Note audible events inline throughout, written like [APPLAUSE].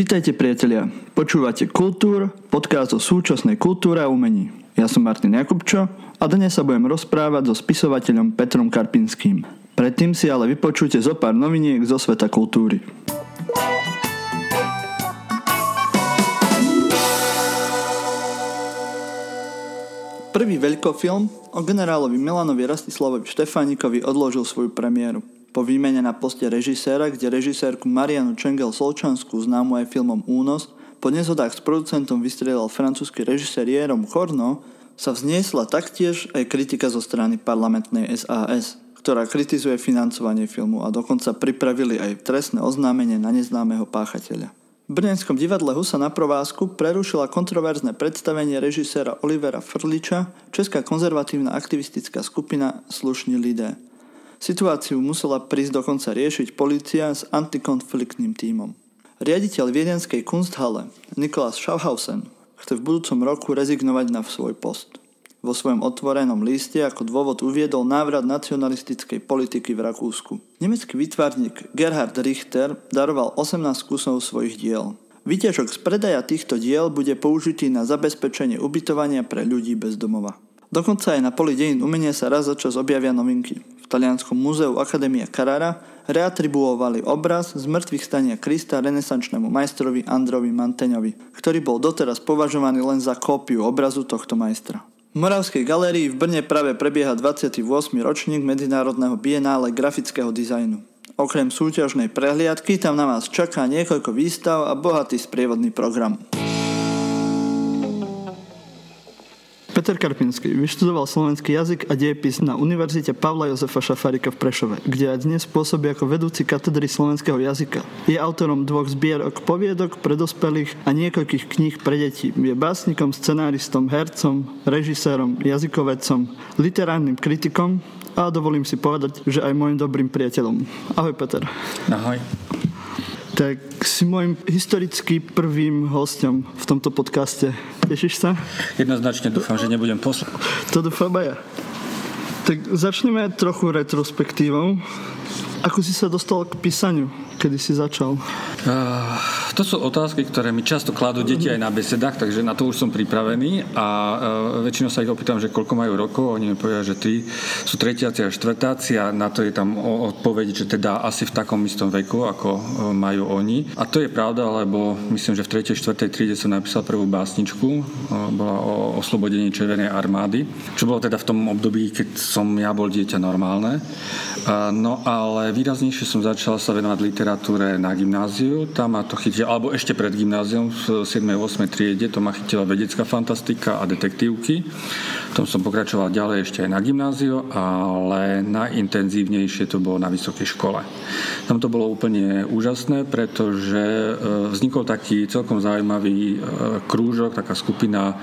Vitajte priatelia, počúvate Kultúr, podcast o súčasnej kultúre a umení. Ja som Martin Jakubčo a dnes sa budem rozprávať so spisovateľom Petrom Karpinským. Predtým si ale vypočujte zo pár noviniek zo sveta kultúry. Prvý veľkofilm o generálovi Milanovi Rastislavovi Štefánikovi odložil svoju premiéru. Po výmene na poste režiséra, kde režisérku Marianu Čengel Solčanskú známu aj filmom Únos, po nezhodách s producentom vystriedal francúzsky režisér Jérôme Chorno, sa vzniesla taktiež aj kritika zo strany parlamentnej SAS, ktorá kritizuje financovanie filmu a dokonca pripravili aj trestné oznámenie na neznámeho páchateľa. V Brnenskom divadle Husa na provázku prerušila kontroverzné predstavenie režiséra Olivera Frliča česká konzervatívna aktivistická skupina Slušní lidé – Situáciu musela prísť dokonca riešiť policia s antikonfliktným tímom. Riaditeľ viedenskej Kunsthalle Niklas Schaffhausen chce v budúcom roku rezignovať na svoj post. Vo svojom otvorenom liste ako dôvod uviedol návrat nacionalistickej politiky v Rakúsku. Nemecký výtvarník Gerhard Richter daroval 18 kusov svojich diel. Výťažok z predaja týchto diel bude použitý na zabezpečenie ubytovania pre ľudí bez domova. Dokonca aj na poli dejín umenia sa raz za čas objavia novinky talianskom múzeu Akadémia Carrara reatribuovali obraz z mŕtvych stania Krista renesančnému majstrovi Androvi Manteňovi, ktorý bol doteraz považovaný len za kópiu obrazu tohto majstra. V Moravskej galérii v Brne práve prebieha 28. ročník Medzinárodného bienále grafického dizajnu. Okrem súťažnej prehliadky tam na vás čaká niekoľko výstav a bohatý sprievodný program. Peter Karpinský vyštudoval slovenský jazyk a diepis na Univerzite Pavla Jozefa Šafárika v Prešove, kde aj dnes pôsobí ako vedúci katedry slovenského jazyka. Je autorom dvoch zbierok poviedok pre dospelých a niekoľkých kníh pre deti. Je básnikom, scenáristom, hercom, režisérom, jazykovedcom, literárnym kritikom a dovolím si povedať, že aj môjim dobrým priateľom. Ahoj Peter. Ahoj tak si môjim historicky prvým hostom v tomto podcaste. Tešíš sa? Jednoznačne dúfam, že nebudem poslať. To dúfam aj ja. Tak začneme trochu retrospektívou. Ako si sa dostal k písaniu? Kedy si začal? Uh, to sú otázky, ktoré mi často kladú deti aj na besedách, takže na to už som pripravený a uh, väčšinou sa ich opýtam, že koľko majú rokov. Oni mi povedia, že tí sú tretiaci a štvrtáci a na to je tam odpoveď, že teda asi v takom istom veku, ako uh, majú oni. A to je pravda, lebo myslím, že v 3. 4. triede som napísal prvú básničku, uh, bola o oslobodení Červenej armády, čo bolo teda v tom období, keď som ja bol dieťa normálne. Uh, no ale výraznejšie som začal sa venovať literatúre na gymnáziu, tam ma to chytilo, alebo ešte pred gymnázium v 7. 8. triede, to ma chytila vedecká fantastika a detektívky. Tom som pokračoval ďalej ešte aj na gymnáziu, ale najintenzívnejšie to bolo na vysokej škole. Tam to bolo úplne úžasné, pretože e, vznikol taký celkom zaujímavý e, krúžok, taká skupina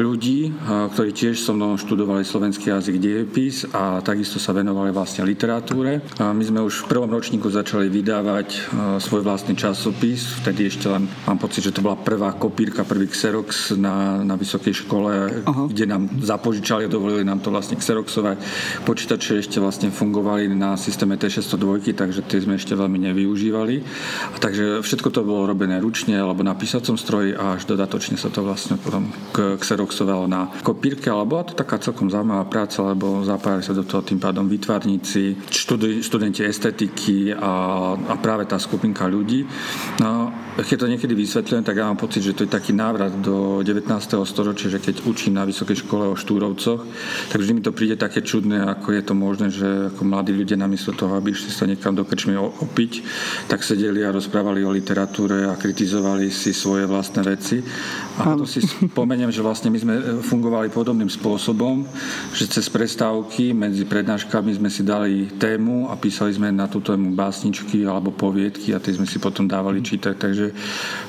ľudí, e, ktorí tiež so mnou študovali slovenský jazyk diepis a takisto sa venovali vlastne literatúre. A my sme už v prvom ročníku začali vydávať svoj vlastný časopis. Vtedy ešte len mám pocit, že to bola prvá kopírka, prvý Xerox na, na vysokej škole, uh-huh. kde nám zapožičali a dovolili nám to vlastne Xeroxovať. Počítače ešte vlastne fungovali na systéme T602, takže tie sme ešte veľmi nevyužívali. A takže všetko to bolo robené ručne alebo na písacom stroji a až dodatočne sa to vlastne potom Xeroxovalo na kopírke, ale bola to taká celkom zaujímavá práca, lebo zapájali sa do toho tým pádom výtvarníci, študenti estetiky a, a práve tá skupinka ľudí. No, keď to niekedy vysvetľujem, tak ja mám pocit, že to je taký návrat do 19. storočia, že keď učím na vysokej škole o štúrovcoch, tak vždy mi to príde také čudné, ako je to možné, že ako mladí ľudia namiesto toho, aby išli sa niekam do krčmy opiť, tak sedeli a rozprávali o literatúre a kritizovali si svoje vlastné veci. A to si spomeniem, že vlastne my sme fungovali podobným spôsobom, že cez prestávky medzi prednáškami sme si dali tému a písali sme na tú tému básničky alebo poviedky a tie sme si potom dávali čítať. Takže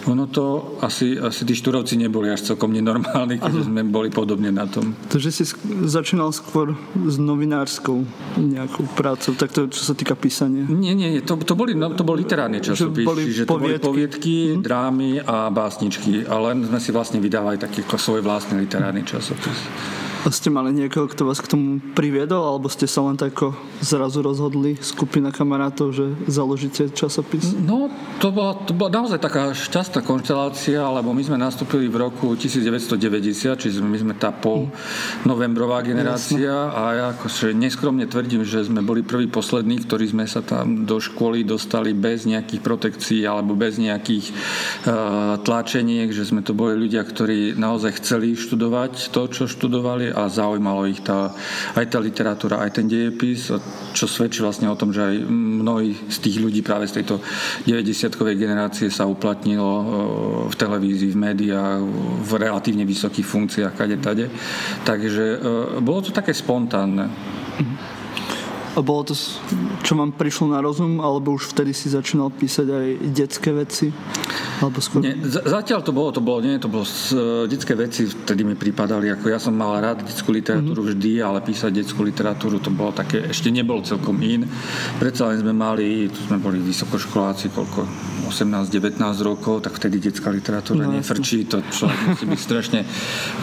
ono to asi, asi tí štúrovci neboli až celkom nenormálni, keď sme boli podobne na tom. Takže si začínal skôr s novinárskou nejakou prácou, tak to, čo sa týka písania? Nie, nie, to, to, boli, no, to boli literárne časopisy, že, boli že to boli poviedky, mm. drámy a básničky, ale sme si vlastne vydávali taký svoj vlastný literárny časopis. A ste mali niekoho, kto vás k tomu priviedol, alebo ste sa len tak zrazu rozhodli, skupina kamarátov, že založíte časopis? No, to bola, to bola naozaj taká šťastná konštelácia, lebo my sme nastúpili v roku 1990, čiže my sme tá pol novembrová generácia Jasne. a ja akože neskromne tvrdím, že sme boli prví poslední, ktorí sme sa tam do školy dostali bez nejakých protekcií alebo bez nejakých uh, tlačeniek, že sme to boli ľudia, ktorí naozaj chceli študovať to, čo študovali a zaujímalo ich tá, aj tá literatúra, aj ten dejepis, čo svedčí vlastne o tom, že aj mnohí z tých ľudí práve z tejto 90-kovej generácie sa uplatnilo e, v televízii, v médiách, v relatívne vysokých funkciách, kade tade. Takže e, bolo to také spontánne. A bolo to, čo vám prišlo na rozum, alebo už vtedy si začínal písať aj detské veci? Alebo skôr... Nie, zatiaľ to bolo, to bolo, nie, to bolo uh, detské veci, vtedy mi pripadali, ako ja som mal rád detskú literatúru mm-hmm. vždy, ale písať detskú literatúru to bolo také, ešte nebolo celkom in. Predsa len sme mali, tu sme boli vysokoškoláci, koľko, 18-19 rokov, tak vtedy detská literatúra no, nefrčí, to človek musí byť strašne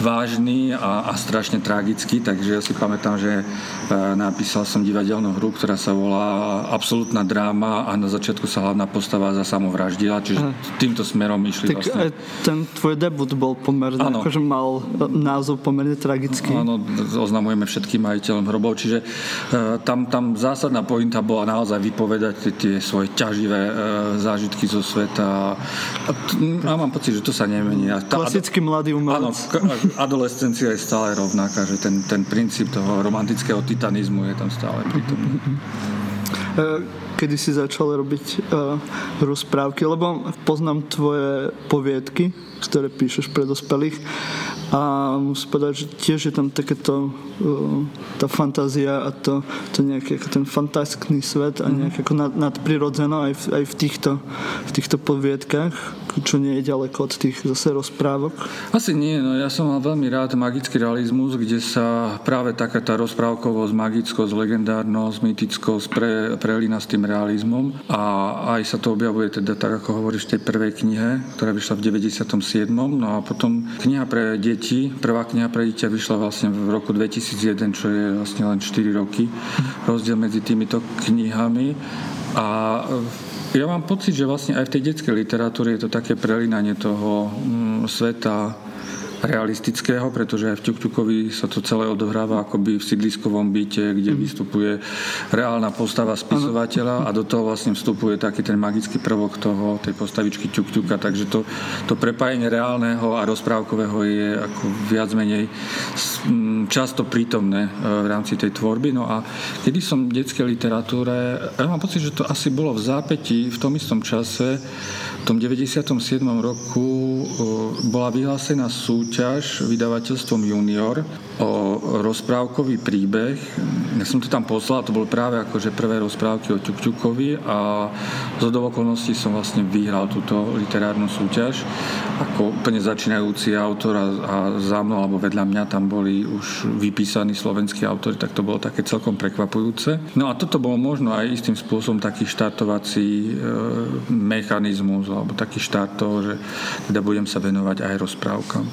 vážny a, a strašne tragický, takže ja si pamätám, že uh, napísal som divadelnú divadelnú hru, ktorá sa volá Absolutná dráma a na začiatku sa hlavná postava za samovraždila, čiže Aha. týmto smerom išli tak vlastne. ten tvoj debut bol pomerne, ano. akože mal názov pomerne tragický. Áno, oznamujeme všetkým majiteľom hrobov, čiže uh, tam, tam zásadná pointa bola naozaj vypovedať tie svoje ťaživé zážitky zo sveta a, a mám pocit, že to sa nemení. Tá Klasický mladý umelec. Áno, adolescencia je stále rovnaká, že ten, ten princíp toho romantického titanizmu je tam stále prítomný. Eh, kedy si začal robiť uh, rozprávky, lebo poznám tvoje poviedky, ktoré píšeš pre dospelých a musím povedať, že tiež je tam takéto uh, tá fantázia a to, to nejaký ako ten fantastický svet a mhm. nejaké ako nad, nadprirodzeno aj v, aj v týchto, v týchto poviedkach čo nie je ďaleko od tých zase rozprávok? Asi nie, no ja som mal veľmi rád magický realizmus, kde sa práve taká tá rozprávkovosť, magickosť, legendárnosť, mytickosť pre, prelína s tým realizmom a aj sa to objavuje teda tak, ako hovoríš v tej prvej knihe, ktorá vyšla v 97. No a potom kniha pre deti, prvá kniha pre dieťa vyšla vlastne v roku 2001, čo je vlastne len 4 roky. Rozdiel medzi týmito knihami a ja mám pocit, že vlastne aj v tej detskej literatúre je to také prelinanie toho mm, sveta realistického, pretože aj v Ťukťukovi sa to celé odohráva akoby v sídliskovom byte, kde mhm. vystupuje reálna postava spisovateľa a do toho vlastne vstupuje taký ten magický prvok toho, tej postavičky Ťukťuka, takže to, to prepájenie reálneho a rozprávkového je ako viac menej často prítomné e, v rámci tej tvorby. No a kedy som v detskej literatúre, ja mám pocit, že to asi bolo v zápäti v tom istom čase, v tom 97. roku bola vyhlásená súťaž vydavateľstvom Junior o rozprávkový príbeh. Ja som to tam poslal, to bol práve akože prvé rozprávky o Ťukťukovi a z okolností som vlastne vyhral túto literárnu súťaž ako úplne začínajúci autor a, a za mnou alebo vedľa mňa tam boli už vypísaní slovenskí autori, tak to bolo také celkom prekvapujúce. No a toto bolo možno aj istým spôsobom taký štartovací e, mechanizmus alebo taký štart toho, že teda budem sa venovať aj rozprávkam.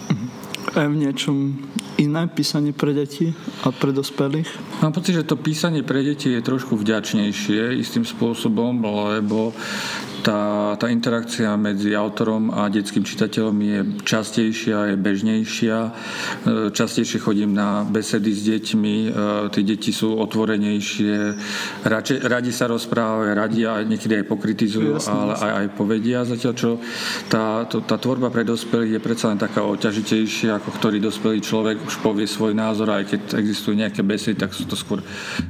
Aj v niečom iné písanie pre deti a pre dospelých? Mám pocit, že to písanie pre deti je trošku vďačnejšie istým spôsobom, lebo tá, tá interakcia medzi autorom a detským čitateľom je častejšia, je bežnejšia. E, častejšie chodím na besedy s deťmi, e, tie deti sú otvorenejšie, radi, radi sa rozprávajú, radi a niekedy aj pokritizujú, jasne, ale aj, aj povedia. Zatiaľ, čo tá, to, tá tvorba pre dospelých je predsa len taká oťažitejšia, ako ktorý dospelý človek už povie svoj názor, aj keď existujú nejaké besedy, tak sú to skôr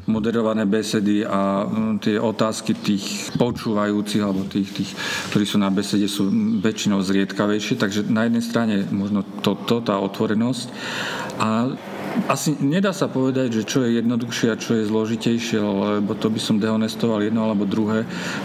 moderované besedy a mm, tie otázky tých počúvajúcich alebo tých tých, tých, ktorí sú na besede, sú väčšinou zriedkavejšie, takže na jednej strane možno toto, tá otvorenosť a asi nedá sa povedať, že čo je jednoduchšie a čo je zložitejšie, lebo to by som dehonestoval jedno alebo druhé,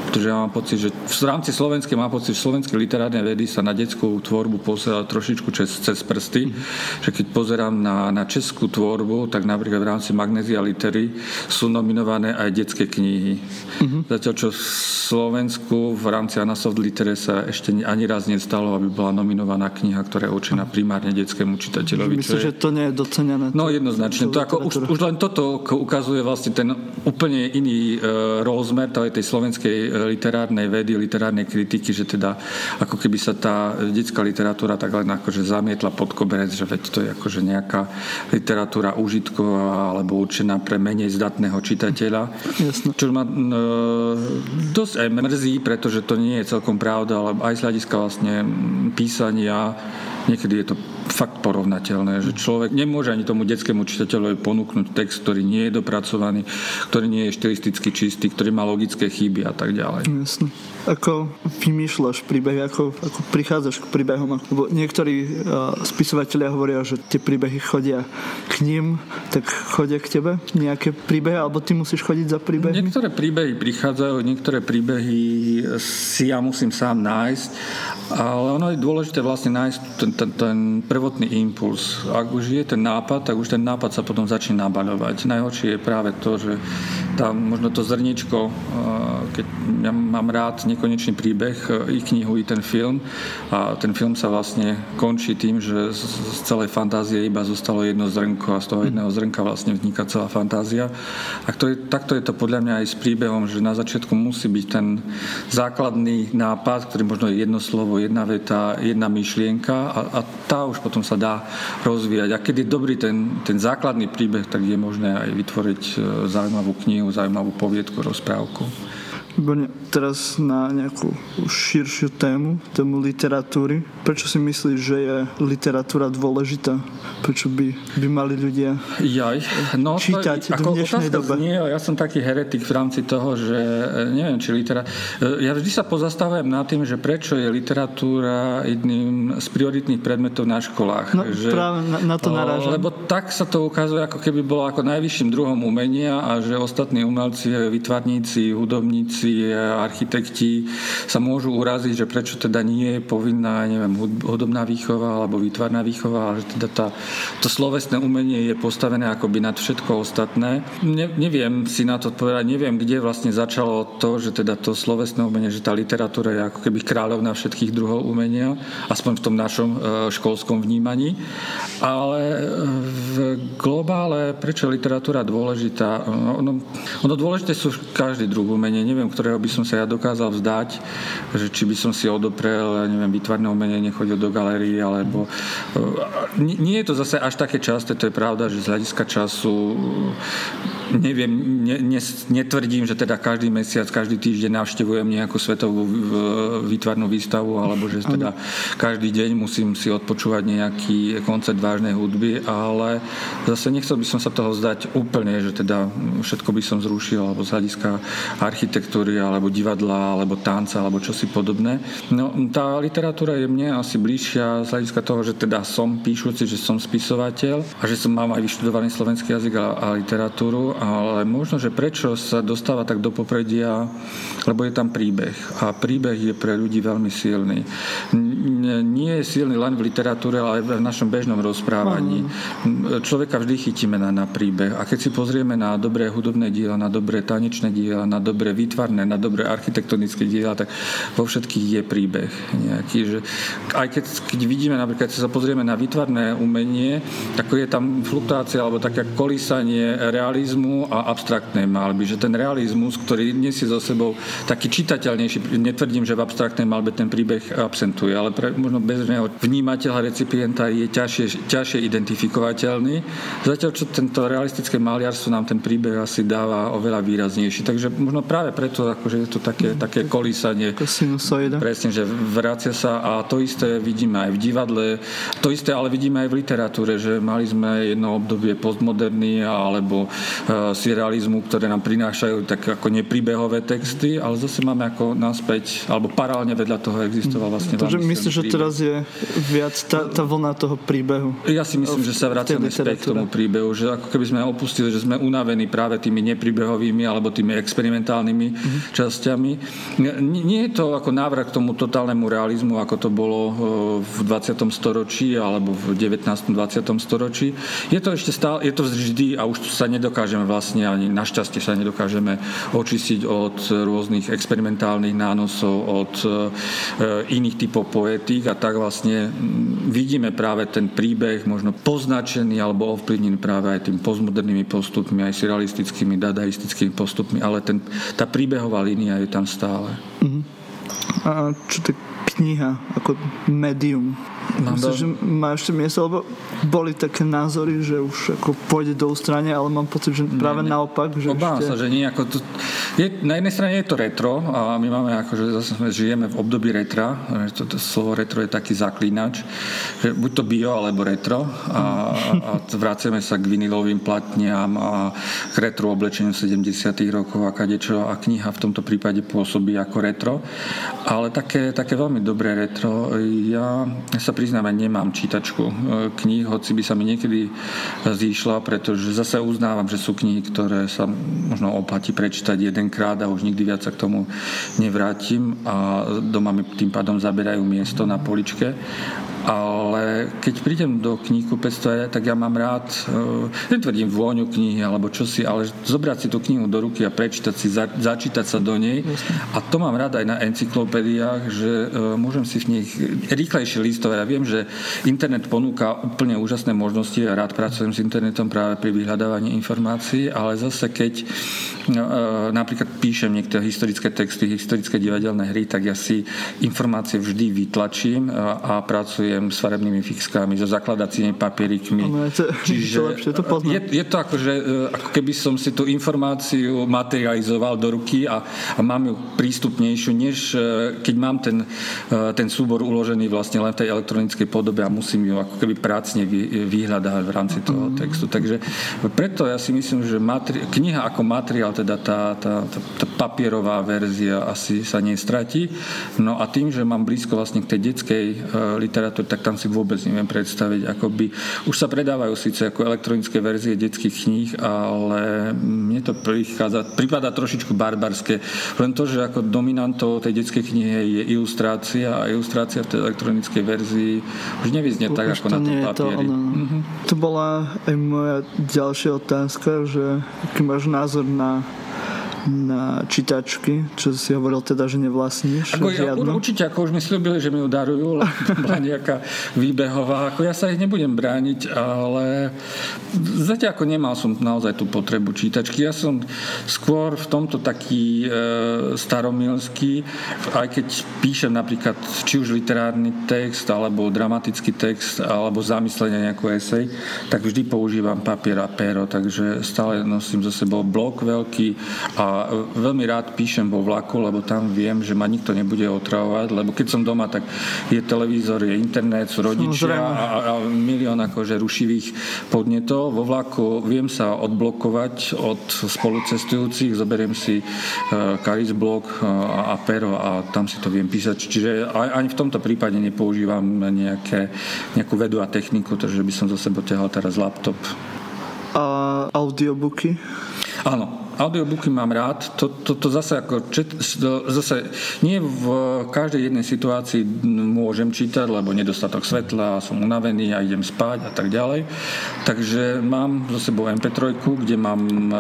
pretože ja mám pocit, že v rámci slovenskej mám pocit, že slovenské literárne vedy sa na detskú tvorbu pozerá trošičku cez, cez prsty, mm-hmm. že keď pozerám na, na českú tvorbu, tak napríklad v rámci Magnézia Litery sú nominované aj detské knihy. Mm-hmm. Zatiaľ, čo v Slovensku v rámci Anasoft Litere sa ešte ani raz nestalo, aby bola nominovaná kniha, ktorá je určená primárne detskému čitateľovi. Myslím, je... že to nie je docenené No jednoznačne. To ako, už, už len toto ukazuje vlastne ten úplne iný e, rozmer tej slovenskej e, literárnej vedy, literárnej kritiky, že teda ako keby sa tá detská literatúra tak len akože zamietla pod koberec, že veď to je akože nejaká literatúra užitková alebo určená pre menej zdatného čitateľa. Jasne. Čo ma e, dosť aj mrzí, pretože to nie je celkom pravda, ale aj z hľadiska vlastne písania niekedy je to fakt porovnateľné, že človek nemôže ani tomu detskému čitateľovi ponúknuť text, ktorý nie je dopracovaný, ktorý nie je štilisticky čistý, ktorý má logické chyby a tak ďalej. Jasne. Ako vymýšľaš príbehy, ako, ako prichádzaš k príbehom? Lebo niektorí uh, spisovatelia hovoria, že tie príbehy chodia k ním, tak chodia k tebe nejaké príbehy, alebo ty musíš chodiť za príbehy? Niektoré príbehy prichádzajú, niektoré príbehy si ja musím sám nájsť, ale ono je dôležité vlastne nájsť ten, ten, ten prvotný impuls. Ak už je ten nápad, tak už ten nápad sa potom začne nabaľovať. Najhoršie je práve to, že tam možno to zrničko, keď ja mám rád nekonečný príbeh, i knihu, i ten film, a ten film sa vlastne končí tým, že z celej fantázie iba zostalo jedno zrnko a z toho jedného zrnka vlastne vzniká celá fantázia. A to je, takto je to podľa mňa aj s príbehom, že na začiatku musí byť ten základný nápad, ktorý možno je jedno slovo, jedna veta, jedna myšlienka a, a tá už potom sa dá rozvíjať. A keď je dobrý ten, ten základný príbeh, tak je možné aj vytvoriť e, zaujímavú knihu, zaujímavú poviedku, rozprávku. Teraz na nejakú širšiu tému, tému literatúry. Prečo si myslíš, že je literatúra dôležitá? Prečo by, by mali ľudia Jaj, no čítať to, ako v dnešnej dobe? Nie, ja som taký heretik v rámci toho, že e, neviem, či literá... E, ja vždy sa pozastavujem nad tým, že prečo je literatúra jedným z prioritných predmetov na školách. No, že, práve na, na to narážam. Lebo tak sa to ukazuje, ako keby bolo ako najvyšším druhom umenia a že ostatní umelci, vytvarníci, hudobníci umelci, architekti sa môžu uraziť, že prečo teda nie je povinná, neviem, hudobná výchova alebo výtvarná výchova, ale že teda tá, to slovesné umenie je postavené akoby nad všetko ostatné. Ne, neviem si na to odpovedať, neviem, kde vlastne začalo to, že teda to slovesné umenie, že tá literatúra je ako keby kráľovná všetkých druhov umenia, aspoň v tom našom e, školskom vnímaní. Ale e, v globále, prečo je literatúra dôležitá? Ono, ono dôležité sú každý druh umenie. Neviem, ktorého by som sa ja dokázal vzdať, že či by som si odoprel, ja neviem, vytvarné umenie, nechodil do galerii, alebo... E, nie je to zase až také časté, to je pravda, že z hľadiska času neviem, ne, ne, netvrdím, že teda každý mesiac, každý týždeň navštevujem nejakú svetovú výtvarnú výstavu, alebo že teda každý deň musím si odpočúvať nejaký koncert vážnej hudby, ale zase nechcel by som sa toho vzdať úplne, že teda všetko by som zrušil, alebo z hľadiska architektúry alebo divadla alebo tanca alebo čosi podobné. No, tá literatúra je mne asi bližšia z hľadiska toho, že teda som píšuci, že som spisovateľ a že som mám aj vyštudovaný slovenský jazyk a, a literatúru, ale možno, že prečo sa dostáva tak do popredia, lebo je tam príbeh a príbeh je pre ľudí veľmi silný. Nie je silný len v literatúre, ale aj v našom bežnom rozprávaní. Človeka vždy chytíme na, na príbeh a keď si pozrieme na dobré hudobné diela, na dobré tanečné diela, na dobré výtvarné na dobré architektonické diela, tak vo všetkých je príbeh nejaký. Že aj keď, keď vidíme napríklad, keď sa pozrieme na výtvarné umenie, tak je tam fluktuácia alebo také kolísanie realizmu a abstraktnej malby. Že ten realizmus, ktorý nesie so sebou taký čitateľnejší, netvrdím, že v abstraktnej malbe ten príbeh absentuje, ale pre možno bežného vnímateľa, recipienta je ťažšie, ťažšie identifikovateľný. Zatiaľ, čo tento realistické maliarstvo nám ten príbeh asi dáva oveľa výraznejší. Takže možno práve preto akože je to také, také kolísanie. Presne, že vracia sa a to isté vidíme aj v divadle, to isté ale vidíme aj v literatúre, že mali sme jedno obdobie postmoderny alebo uh, surrealizmu, ktoré nám prinášajú tak ako nepríbehové texty, ale zase máme ako naspäť, alebo paralelne vedľa toho existoval vlastne Takže myslíš, že teraz je viac tá, tá vlna toho príbehu? Ja si myslím, že sa vraciame späť k tomu príbehu, že ako keby sme opustili, že sme unavení práve tými nepríbehovými alebo tými experimentálnymi mm-hmm časťami. Nie je to ako návrat k tomu totálnemu realizmu, ako to bolo e, v 20. storočí alebo v 19. 20. storočí. Je to ešte stále, je to vždy a už sa nedokážeme vlastne ani našťastie sa nedokážeme očistiť od rôznych experimentálnych nánosov, od e, iných typov poetík a tak vlastne vidíme práve ten príbeh možno poznačený alebo ovplyvnený práve aj tým postmodernými postupmi, aj surrealistickými, dadaistickými postupmi, ale ten, tá príbehová línia je tam stále. Uh-huh. A čo to kniha ako médium? Myslím, že má ešte miesto, lebo boli také názory, že už ako pôjde do ústrania, ale mám pocit, že práve nie, nie. naopak. Že Obávam ešte... sa, že nie. Ako to, je, na jednej strane je to retro a my máme ako, že zase žijeme v období retra. To, to slovo retro je taký zaklínač, že buď to bio alebo retro a, a vraciame sa k vinilovým platniam a k retro oblečeniu 70 rokov a kadečo a kniha v tomto prípade pôsobí ako retro. Ale také, také veľmi dobré retro. Ja, ja sa priznám, nemám čítačku e, kníh, hoci by sa mi niekedy zýšla, pretože zase uznávam, že sú knihy, ktoré sa možno oplatí prečítať jedenkrát a už nikdy viac sa k tomu nevrátim a doma mi tým pádom zaberajú miesto na poličke ale keď prídem do knihkupectva, tak ja mám rád, e, netvrdím vôňu knihy alebo čosi, ale zobrať si tú knihu do ruky a prečítať si, za, začítať sa do nej. A to mám rád aj na encyklopédiách, že e, môžem si v nich rýchlejšie listovať. Ja viem, že internet ponúka úplne úžasné možnosti a rád pracujem s internetom práve pri vyhľadávaní informácií, ale zase keď e, napríklad píšem niektoré historické texty, historické divadelné hry, tak ja si informácie vždy vytlačím a pracujem pracujem s farebnými fixkami, so zakladacími papierikmi. je to, Čiže to lepšie, to je, je to ako, že, e, ako keby som si tú informáciu materializoval do ruky a, a mám ju prístupnejšiu, než e, keď mám ten, e, ten súbor uložený vlastne len v tej elektronickej podobe a musím ju ako keby prácne vyhľadať v rámci toho mm. textu. Takže preto ja si myslím, že materi- kniha ako materiál, teda tá, tá, tá, tá papierová verzia asi sa nestratí. No a tým, že mám blízko vlastne k tej detskej literatúre, tak tam si vôbec neviem predstaviť. Akoby, už sa predávajú síce ako elektronické verzie detských kníh, ale mne to prichádza, prípada trošičku barbarské. Len to, že ako dominantou tej detskej knihy je ilustrácia a ilustrácia v tej elektronickej verzii už nevyznie tak, už ako na tom papieri. To, mm-hmm. to bola aj moja ďalšia otázka, že aký máš názor na na čítačky, čo si hovoril teda, že nevlastníš ako ja, Určite, ako už mi slúbili, že mi ju darujú, to [LAUGHS] bola nejaká výbehová. Ako ja sa ich nebudem brániť, ale zatiaľ ako nemal som naozaj tú potrebu čítačky. Ja som skôr v tomto taký e, staromilský, aj keď píšem napríklad či už literárny text, alebo dramatický text, alebo zamyslenie nejakú esej, tak vždy používam papier a pero, takže stále nosím za sebou blok veľký a veľmi rád píšem vo vlaku, lebo tam viem, že ma nikto nebude otravovať, lebo keď som doma, tak je televízor, je internet, sú rodičia a, a milión akože rušivých podnetov. Vo vlaku viem sa odblokovať od spolucestujúcich, zoberiem si uh, Caris blok uh, a pero a tam si to viem písať. Čiže ani v tomto prípade nepoužívam nejaké, nejakú vedu a techniku, takže by som zo sebou ťahal teraz laptop. A audiobooky? Áno, audiobooky mám rád. To, to, to zase, ako, čet, zase nie v každej jednej situácii môžem čítať, lebo nedostatok svetla, som unavený a idem spať a tak ďalej. Takže mám zo sebou MP3, kde mám uh,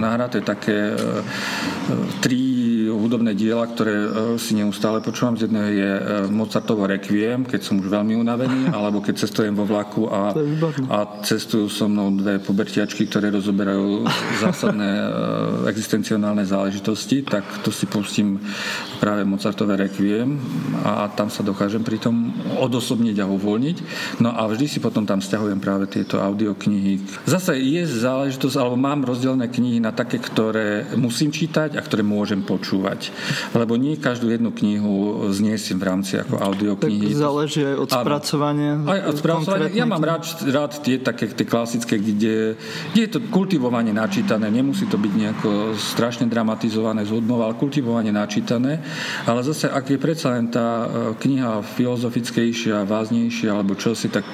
nahraté také uh, tri hudobné diela, ktoré uh, si neustále počúvam. Z jedného je uh, Mozartovo Requiem, keď som už veľmi unavený, [LAUGHS] alebo keď cestujem vo vlaku a, a cestujú so mnou dve pobertiačky, ktoré rozoberajú zásadné Eh, existencionálne záležitosti, tak to si pustím práve Mozartové rekviem a tam sa dokážem pri tom odosobniť a uvoľniť. No a vždy si potom tam stiahujem práve tieto audioknihy. Zase je záležitosť, alebo mám rozdelené knihy na také, ktoré musím čítať a ktoré môžem počúvať. Lebo nie každú jednu knihu zniesiem v rámci ako audioknihy. Tak záleží aj od spracovania. Aj od spracovania. Ja mám rád, rád tie také tie klasické, kde, kde je to kultivovanie načítané. Nemusí to byť nejako strašne dramatizované z hudbou, ale kultivovane načítané. Ale zase, ak je predsa len tá e, kniha filozofickejšia, váznejšia alebo čosi, tak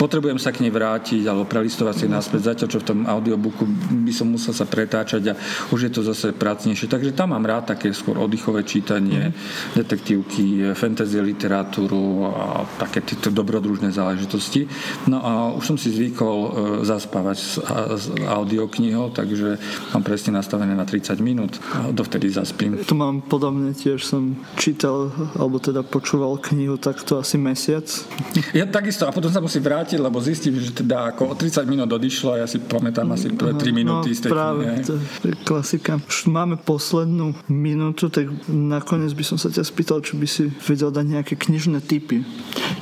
potrebujem sa k nej vrátiť alebo prelistovať si naspäť. Zatiaľ, čo v tom audiobooku by som musel sa pretáčať a už je to zase pracnejšie. Takže tam mám rád také také skôr oddychové čítanie, mm. detektívky, fantasy literatúru a také tieto dobrodružné záležitosti. No a už som si zvykol e, zaspávať s, s audioknihou, takže mám presne nastavené na 30 minút a dovtedy zaspím. Tu mám podobne, tiež som čítal, alebo teda počúval knihu takto asi mesiac. Ja takisto a potom sa musím vrátiť, lebo zistím, že teda ako o 30 minút odišlo a ja si pamätám asi prvé 3 minúty no, z tej práve, knihy. To je klasika. Už máme poslednú minútu, tak nakoniec by som sa ťa spýtal, či by si vedel dať nejaké knižné typy.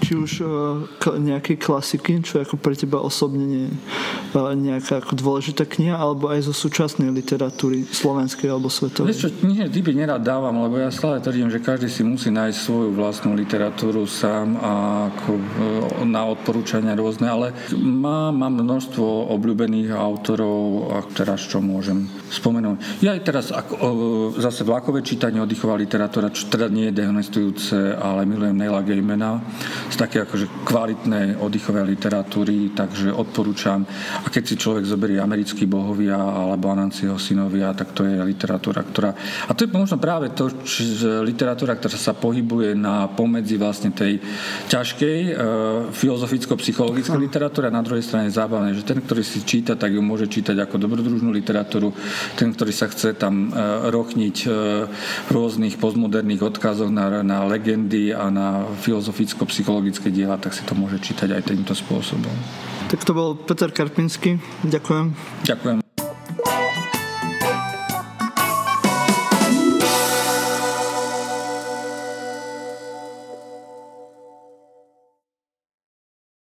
Či už uh, nejaké klasiky, čo ako pre teba osobne nie je uh, nejaká ako dôležitá kniha, alebo aj zo súčasnej literatúry slovenskej alebo svetovej. Vieš čo, knižné typy nerad dávam, lebo ja stále tvrdím, že každý si musí nájsť svoju vlastnú literatúru sám a ako, uh, na odporúčania rôzne, ale mám, mám množstvo obľúbených autorov, a teraz čo môžem spomenúť. Ja aj teraz ako, zase vlakové čítanie, oddychová literatúra, čo teda nie je dehonestujúce, ale milujem Neila Gaimana z také akože kvalitnej oddychové literatúry, takže odporúčam. A keď si človek zoberie americký bohovia alebo Anancieho synovia, tak to je literatúra, ktorá... A to je možno práve to, že literatúra, ktorá sa pohybuje na pomedzi vlastne tej ťažkej e, filozoficko-psychologickej literatúry a na druhej strane zábavnej, že ten, ktorý si číta, tak ju môže čítať ako dobrodružnú literatúru, ten, ktorý sa chce tam e, rochniť e, rôznych postmoderných odkazoch na, na legendy a na filozoficko-psychologické diela, tak si to môže čítať aj týmto spôsobom. Tak to bol Peter Karpinsky. Ďakujem. Ďakujem.